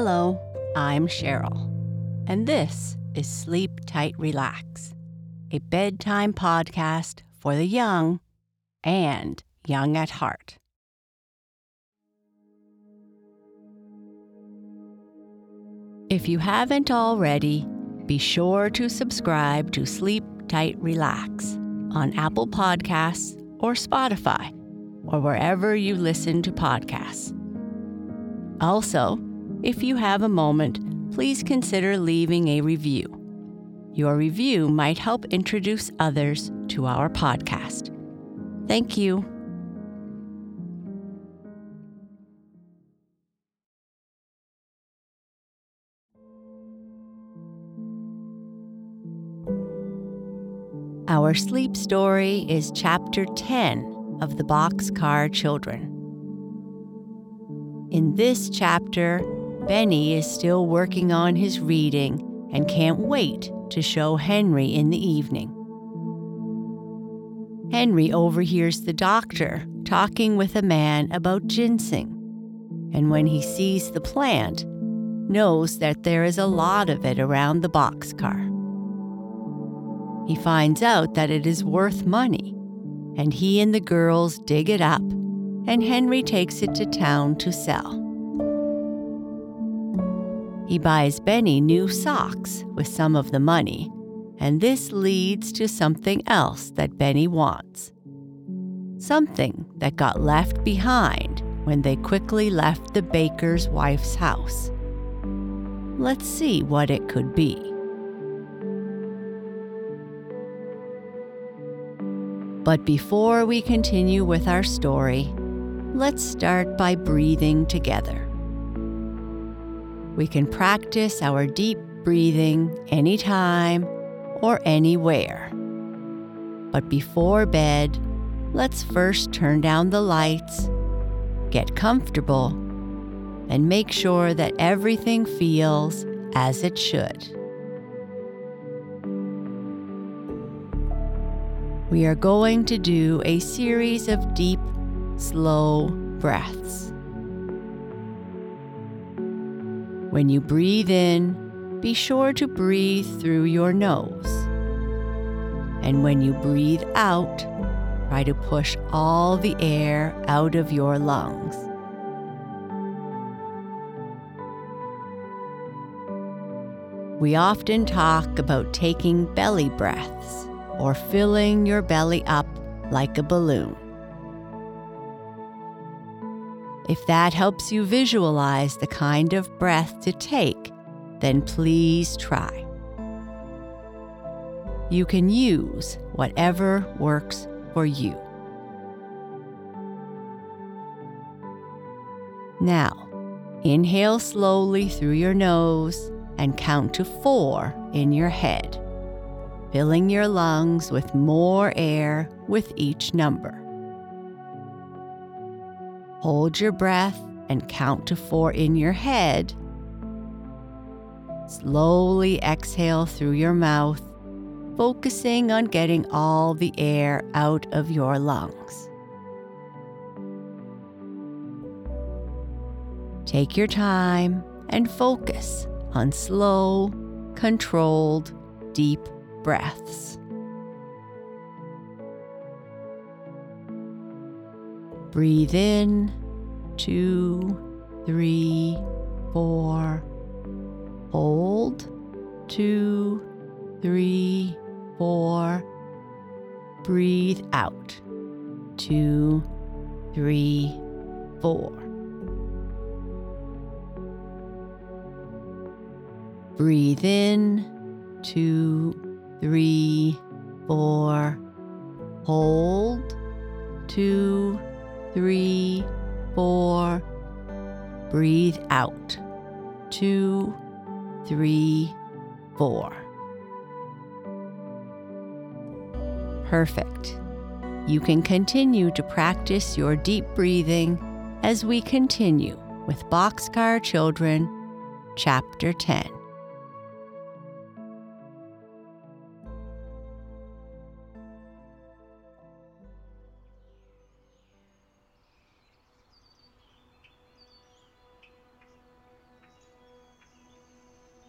Hello, I'm Cheryl, and this is Sleep Tight Relax, a bedtime podcast for the young and young at heart. If you haven't already, be sure to subscribe to Sleep Tight Relax on Apple Podcasts or Spotify or wherever you listen to podcasts. Also, if you have a moment, please consider leaving a review. Your review might help introduce others to our podcast. Thank you. Our sleep story is Chapter 10 of the Boxcar Children. In this chapter, Benny is still working on his reading and can't wait to show Henry in the evening. Henry overhears the doctor talking with a man about ginseng, and when he sees the plant, knows that there is a lot of it around the boxcar. He finds out that it is worth money, and he and the girls dig it up, and Henry takes it to town to sell. He buys Benny new socks with some of the money, and this leads to something else that Benny wants. Something that got left behind when they quickly left the baker's wife's house. Let's see what it could be. But before we continue with our story, let's start by breathing together. We can practice our deep breathing anytime or anywhere. But before bed, let's first turn down the lights, get comfortable, and make sure that everything feels as it should. we are going to do a series of deep, slow breaths. When you breathe in, be sure to breathe through your nose. And when you breathe out, try to push all the air out of your lungs. We often talk about taking belly breaths or filling your belly up like a balloon. If that helps you visualize the kind of breath to take, then please try. You can use whatever works for you. Now, inhale slowly through your nose and count to four in your head filling your lungs with more air with each number. Hold your breath and count to four in your head. Slowly exhale through your mouth, focusing on getting all the air out of your lungs. Take your time and focus on slow, controlled, deep breaths. Breathe in, two, three, four. Hold, two, three, four. Breathe out, two, three, four. Breathe in, two, three, four. Hold, two, three, four. Breathe out, two, three, four. Perfect. You can continue to practice your deep breathing as we continue with Boxcar Children, Chapter 10.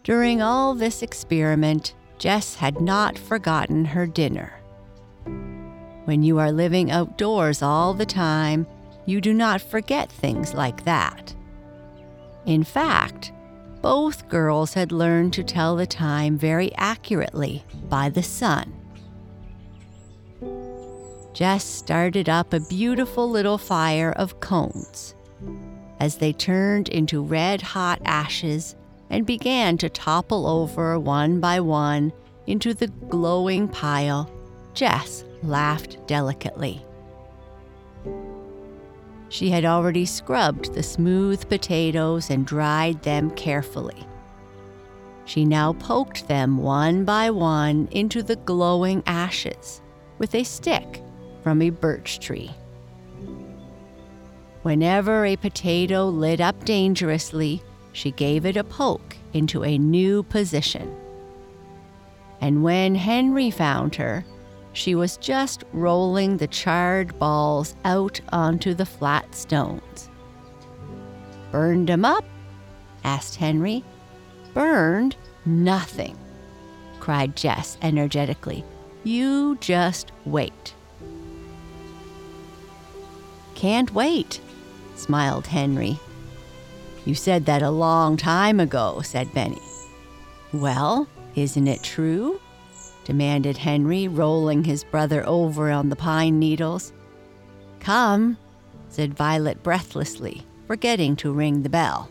During all this experiment, Jess had not forgotten her dinner. When you are living outdoors all the time, you do not forget things like that. In fact, both girls had learned to tell the time very accurately by the sun. Jess started up a beautiful little fire of cones. As they turned into red hot ashes and began to topple over one by one into the glowing pile, Jess laughed delicately. She had already scrubbed the smooth potatoes and dried them carefully. She now poked them one by one into the glowing ashes with a stick from a birch tree. Whenever a potato lit up dangerously, she gave it a poke into a new position. And when Henry found her, she was just rolling the charred balls out onto the flat stones. Burned 'em up? asked Henry. Burned? Nothing, cried Jess energetically. You just wait. Can't wait, smiled Henry. You said that a long time ago, said Benny. Well, isn't it true? demanded Henry, rolling his brother over on the pine needles. Come, said Violet breathlessly, forgetting to ring the bell.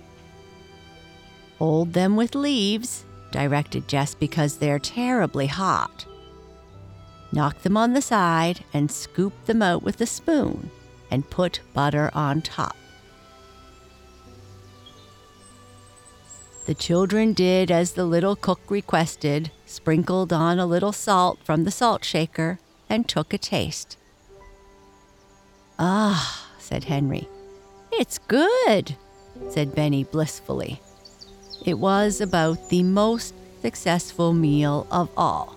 Hold them with leaves, directed Jess because they're terribly hot. Knock them on the side and scoop them out with a spoon and put butter on top. The children did as the little cook requested, sprinkled on a little salt from the salt shaker, and took a taste. Ah, said Henry. It's good, said Benny blissfully. It was about the most successful meal of all.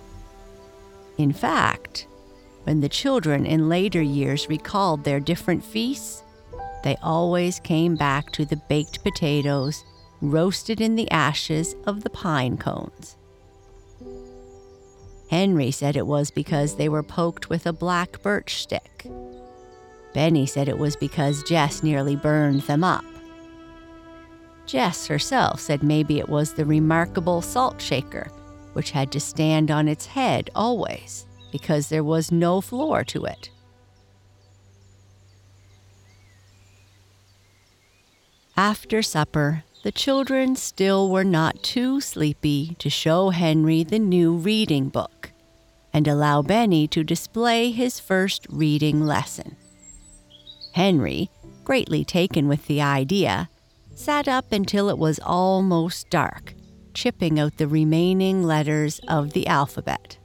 In fact, when the children in later years recalled their different feasts, they always came back to the baked potatoes roasted in the ashes of the pine cones. Henry said it was because they were poked with a black birch stick. Benny said it was because Jess nearly burned them up. Jess herself said maybe it was the remarkable salt shaker, which had to stand on its head always because there was no floor to it. After supper, the children still were not too sleepy to show Henry the new reading book and allow Benny to display his first reading lesson. Henry, greatly taken with the idea, sat up until it was almost dark, chipping out the remaining letters of the alphabet.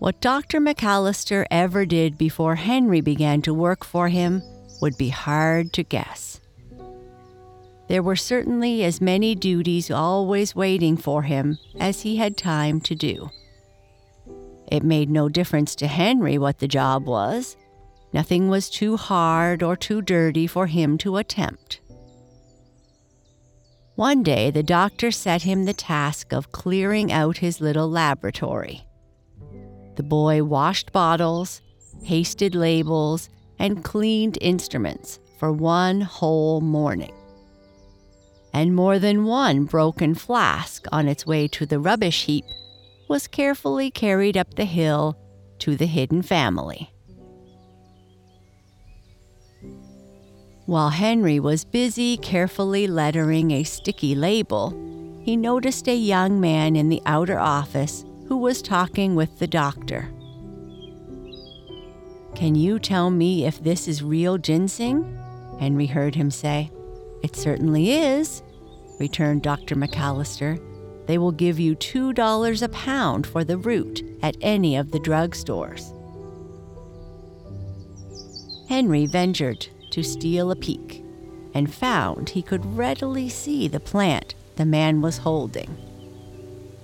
What Dr. McAllister ever did before Henry began to work for him would be hard to guess. There were certainly as many duties always waiting for him as he had time to do. It made no difference to Henry what the job was. Nothing was too hard or too dirty for him to attempt. One day, the doctor set him the task of clearing out his little laboratory. The boy washed bottles, pasted labels, and cleaned instruments for one whole morning. And more than one broken flask on its way to the rubbish heap was carefully carried up the hill to the hidden family. While Henry was busy carefully lettering a sticky label, he noticed a young man in the outer office who was talking with the doctor. Can you tell me if this is real ginseng? Henry heard him say. It certainly is, returned Dr. McAllister. They will give you $2 a pound for the root at any of the drugstores. Henry ventured to steal a peek and found he could readily see the plant the man was holding.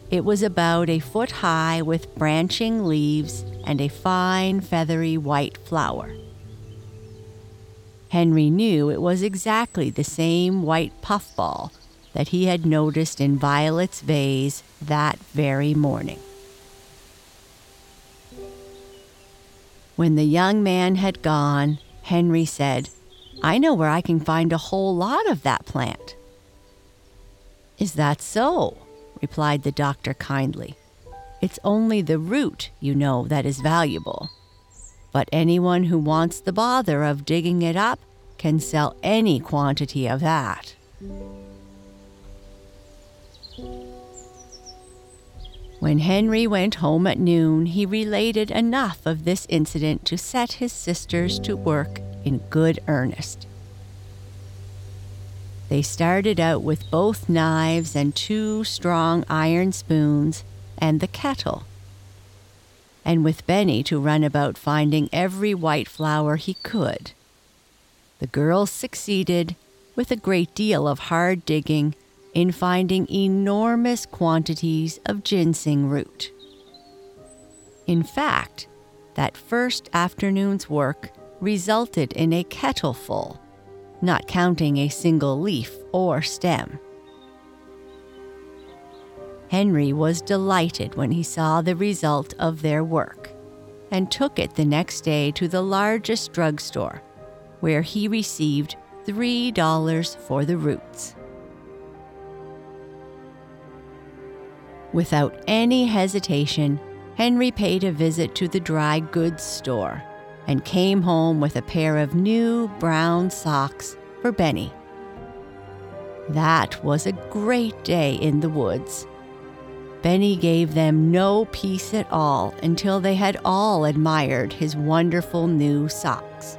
It was about a foot high with branching leaves and a fine, feathery white flower. Henry knew it was exactly the same white puffball that he had noticed in Violet's vase that very morning. When the young man had gone, Henry said, I know where I can find a whole lot of that plant. Is that so? Replied the doctor kindly. It's only the root, you know, that is valuable. But anyone who wants the bother of digging it up can sell any quantity of that. When Henry went home at noon, he related enough of this incident to set his sisters to work in good earnest. They started out with both knives and two strong iron spoons and the kettle, and with Benny to run about finding every white flower he could. The girls succeeded, with a great deal of hard digging, in finding enormous quantities of ginseng root. In fact, that first afternoon's work resulted in a kettleful, not counting a single leaf or stem. Henry was delighted when he saw the result of their work and took it the next day to the largest drugstore, where he received $3 for the roots. Without any hesitation, Henry paid a visit to the dry goods store and came home with a pair of new brown socks for Benny. That was a great day in the woods. Benny gave them no peace at all until they had all admired his wonderful new socks.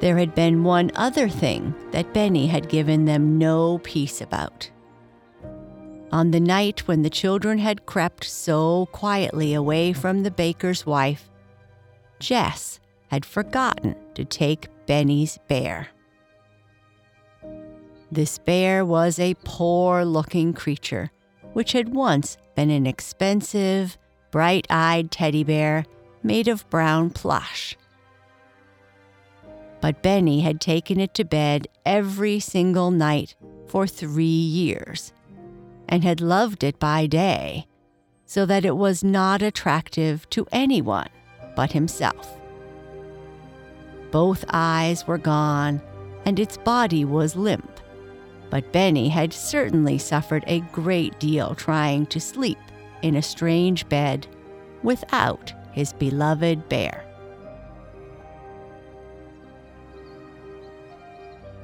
There had been one other thing that Benny had given them no peace about. On the night when the children had crept so quietly away from the baker's wife, Jess had forgotten to take Benny's bear. This bear was a poor looking creature, which had once been an expensive, bright eyed teddy bear made of brown plush. But Benny had taken it to bed every single night for three years and had loved it by day, so that it was not attractive to anyone but himself. Both eyes were gone, and its body was limp, but Benny had certainly suffered a great deal trying to sleep in a strange bed without his beloved bear.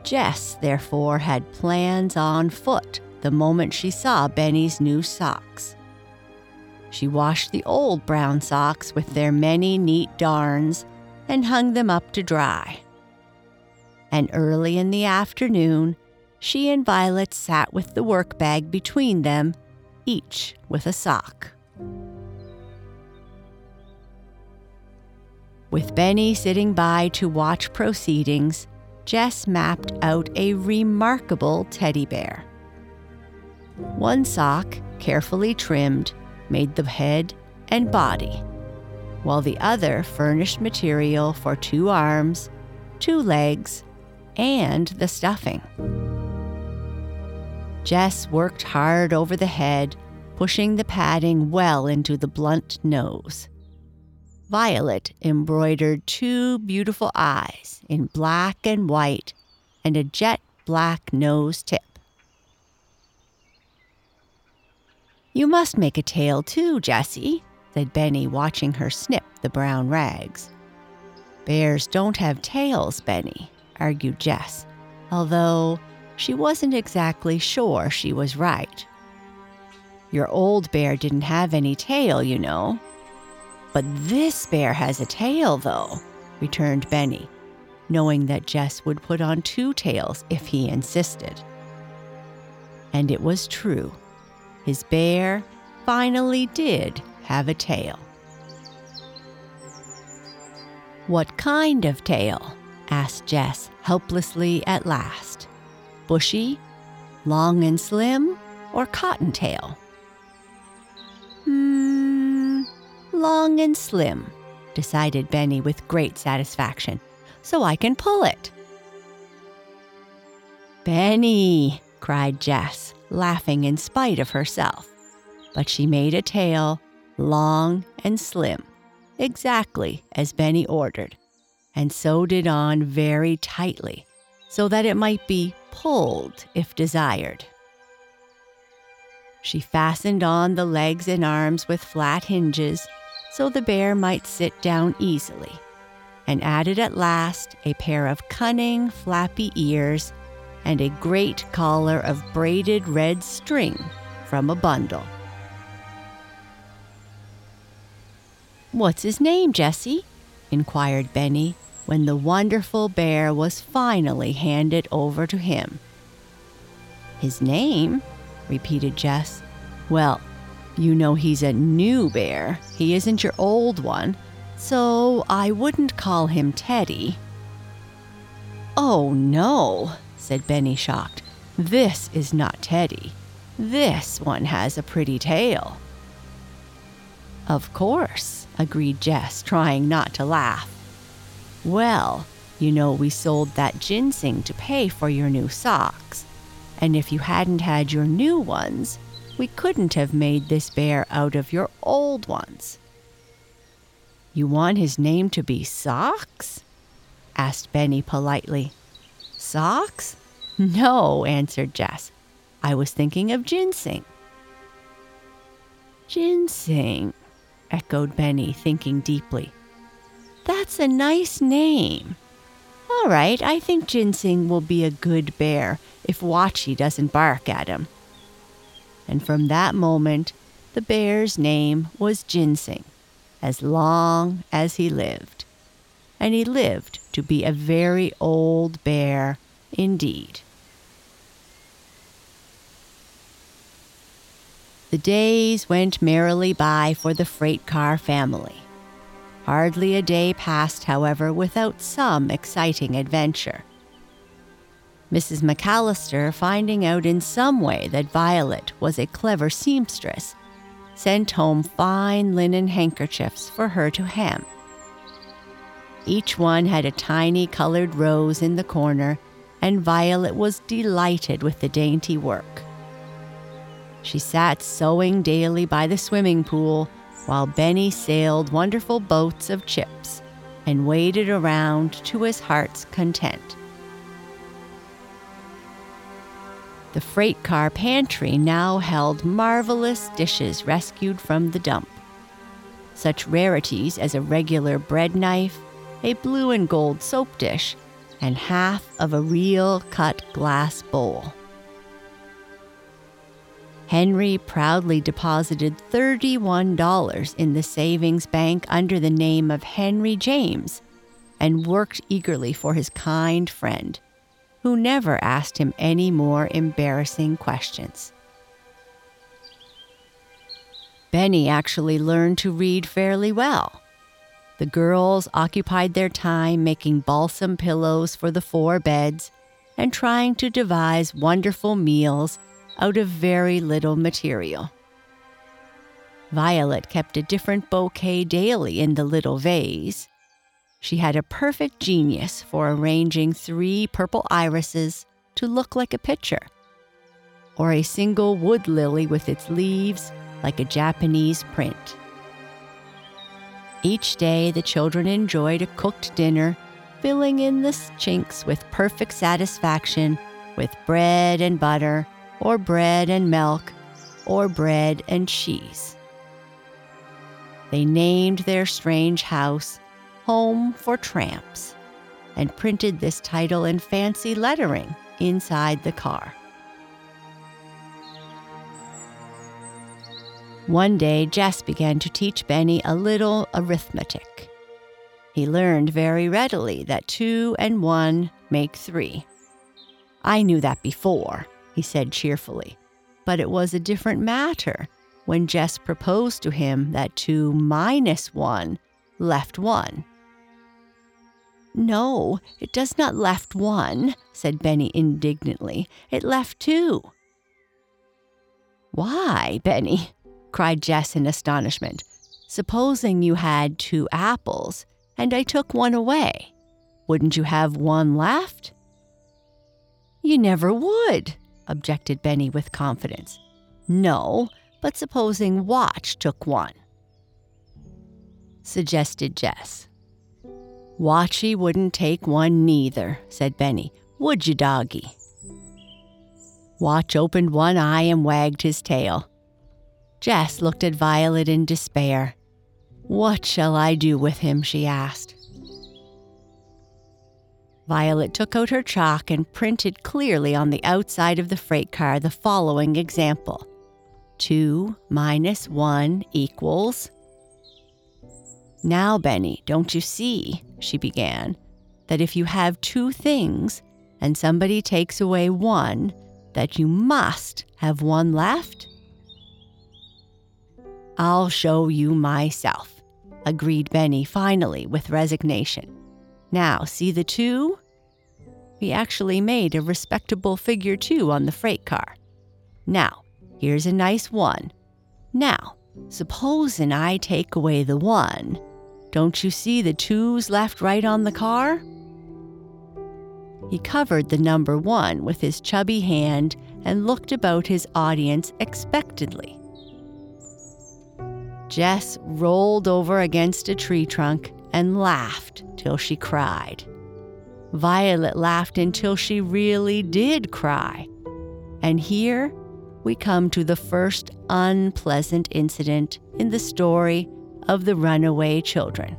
Jess, therefore, had plans on foot the moment she saw Benny's new socks. She washed the old brown socks with their many neat darns and hung them up to dry. And early in the afternoon, she and Violet sat with the work bag between them, each with a sock. With Benny sitting by to watch proceedings, Jess mapped out a remarkable teddy bear. One sock, carefully trimmed, made the head and body, while the other furnished material for two arms, two legs, and the stuffing. Jess worked hard over the head, pushing the padding well into the blunt nose. Violet embroidered two beautiful eyes in black and white and a jet black nose tip. You must make a tail too, Jessie, said Benny, watching her snip the brown rags. Bears don't have tails, Benny, argued Jess, although she wasn't exactly sure she was right. Your old bear didn't have any tail, you know. But this bear has a tail, though, returned Benny, knowing that Jess would put on two tails if he insisted. And it was true. His bear finally did have a tail. What kind of tail? asked Jess helplessly at last. Bushy, long and slim, or cottontail? Hmm, long and slim, decided Benny with great satisfaction, so I can pull it. Benny, cried Jess, laughing in spite of herself. But she made a tail, long and slim, exactly as Benny ordered, and sewed it on very tightly so that it might be pulled if desired. She fastened on the legs and arms with flat hinges so the bear might sit down easily, and added at last a pair of cunning, flappy ears and a great collar of braided red string from a bundle. What's his name, Jessie? inquired Benny when the wonderful bear was finally handed over to him. His name? repeated Jess. Well, you know he's a new bear. He isn't your old one, so I wouldn't call him Teddy. Oh, no, said Benny, shocked. This is not Teddy. This one has a pretty tail. Of course, agreed Jess, trying not to laugh. Well, you know, we sold that ginseng to pay for your new socks. And if you hadn't had your new ones, we couldn't have made this bear out of your old ones. You want his name to be Socks? asked Benny politely. Socks? No, answered Jess. I was thinking of ginseng. Ginseng, echoed Benny, thinking deeply. That's a nice name. All right, I think Ginseng will be a good bear if Watchy doesn't bark at him. And from that moment, the bear's name was Ginseng, as long as he lived. And he lived to be a very old bear indeed. The days went merrily by for the freight car family. Hardly a day passed, however, without some exciting adventure. Mrs. McAllister, finding out in some way that Violet was a clever seamstress, sent home fine linen handkerchiefs for her to hem. Each one had a tiny colored rose in the corner and Violet was delighted with the dainty work. She sat sewing daily by the swimming pool while Benny sailed wonderful boats of chips and waded around to his heart's content. The freight car pantry now held marvelous dishes rescued from the dump. Such rarities as a regular bread knife, a blue and gold soap dish, and half of a real cut glass bowl. Henry proudly deposited $31 in the savings bank under the name of Henry James and worked eagerly for his kind friend, who never asked him any more embarrassing questions. Benny actually learned to read fairly well the girls occupied their time making balsam pillows for the four beds and trying to devise wonderful meals out of very little material. Violet kept a different bouquet daily in the little vase. She had a perfect genius for arranging three purple irises to look like a picture, or a single wood lily with its leaves like a Japanese print. Each day, the children enjoyed a cooked dinner, filling in the chinks with perfect satisfaction with bread and butter, or bread and milk, or bread and cheese. They named their strange house Home for Tramps and printed this title in fancy lettering inside the car. One day, Jess began to teach Benny a little arithmetic. He learned very readily that two and one make three. I knew that before, he said cheerfully, but it was a different matter when Jess proposed to him that two minus one left one. No, it does not left one, said Benny indignantly. It left two. Why, Benny? Cried Jess in astonishment. Supposing you had two apples and I took one away, wouldn't you have one left? You never would, objected Benny with confidence. No, but supposing Watch took one, suggested Jess. Watchy wouldn't take one neither, said Benny. Would you, doggy? Watch opened one eye and wagged his tail. Jess looked at Violet in despair. What shall I do with him? she asked. Violet took out her chalk and printed clearly on the outside of the freight car the following example 2 minus 1 equals. Now, Benny, don't you see, she began, that if you have two things and somebody takes away one, that you must have one left? I'll show you myself agreed Benny finally with resignation. Now, see the two? We actually made a respectable figure two on the freight car. Now, here's a nice one. Now, supposin' I take away the one, don't you see the twos left right on the car? He covered the number one with his chubby hand and looked about his audience expectantly. Jess rolled over against a tree trunk and laughed till she cried. Violet laughed until she really did cry. And here we come to the first unpleasant incident in the story of the runaway children.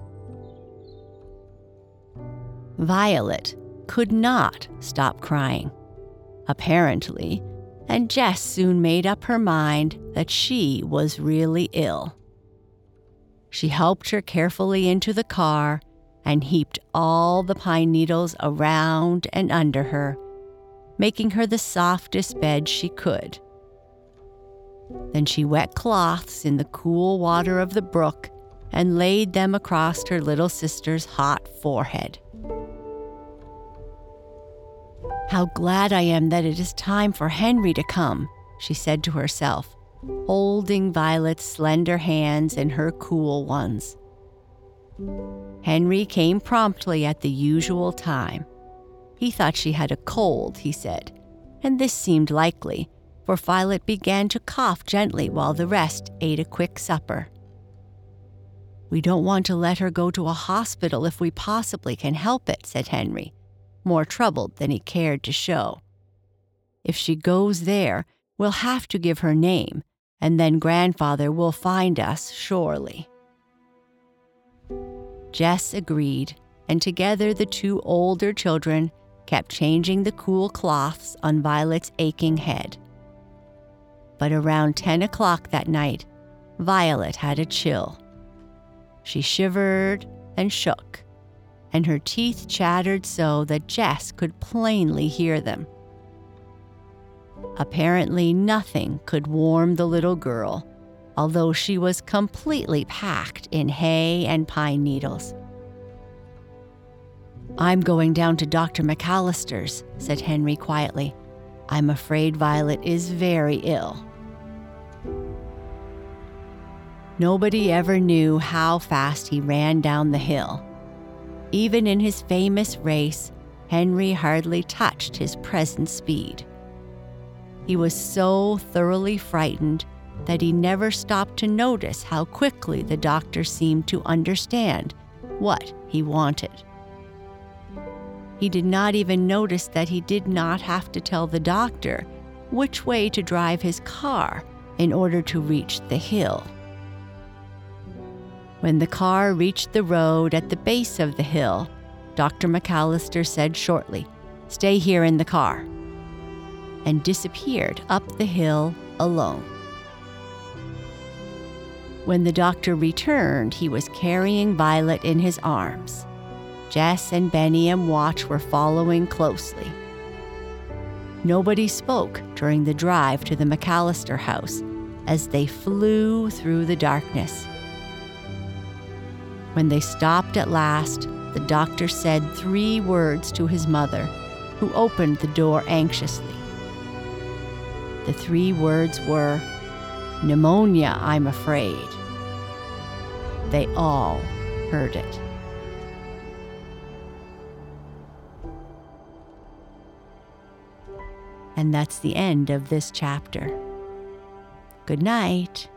Violet could not stop crying, apparently, and Jess soon made up her mind that she was really ill. She helped her carefully into the car and heaped all the pine needles around and under her, making her the softest bed she could. Then she wet cloths in the cool water of the brook and laid them across her little sister's hot forehead. How glad I am that it is time for Henry to come, she said to herself holding Violet's slender hands in her cool ones. Henry came promptly at the usual time. He thought she had a cold, he said, and this seemed likely, for Violet began to cough gently while the rest ate a quick supper. We don't want to let her go to a hospital if we possibly can help it, said Henry, more troubled than he cared to show. If she goes there, we'll have to give her name, and then grandfather will find us surely. Jess agreed, and together the two older children kept changing the cool cloths on Violet's aching head. But around 10 o'clock that night, Violet had a chill. She shivered and shook, and her teeth chattered so that Jess could plainly hear them. Apparently, nothing could warm the little girl, although she was completely packed in hay and pine needles. I'm going down to Dr. McAllister's, said Henry quietly. I'm afraid Violet is very ill. Nobody ever knew how fast he ran down the hill. Even in his famous race, Henry hardly touched his present speed. He was so thoroughly frightened that he never stopped to notice how quickly the doctor seemed to understand what he wanted. He did not even notice that he did not have to tell the doctor which way to drive his car in order to reach the hill. When the car reached the road at the base of the hill, Dr. McAllister said shortly, Stay here in the car and disappeared up the hill alone. When the doctor returned, he was carrying Violet in his arms. Jess and Benny and Watch were following closely. Nobody spoke during the drive to the McAllister house as they flew through the darkness. When they stopped at last, the doctor said three words to his mother, who opened the door anxiously. The three words were, Pneumonia, I'm afraid. They all heard it. And that's the end of this chapter. Good night.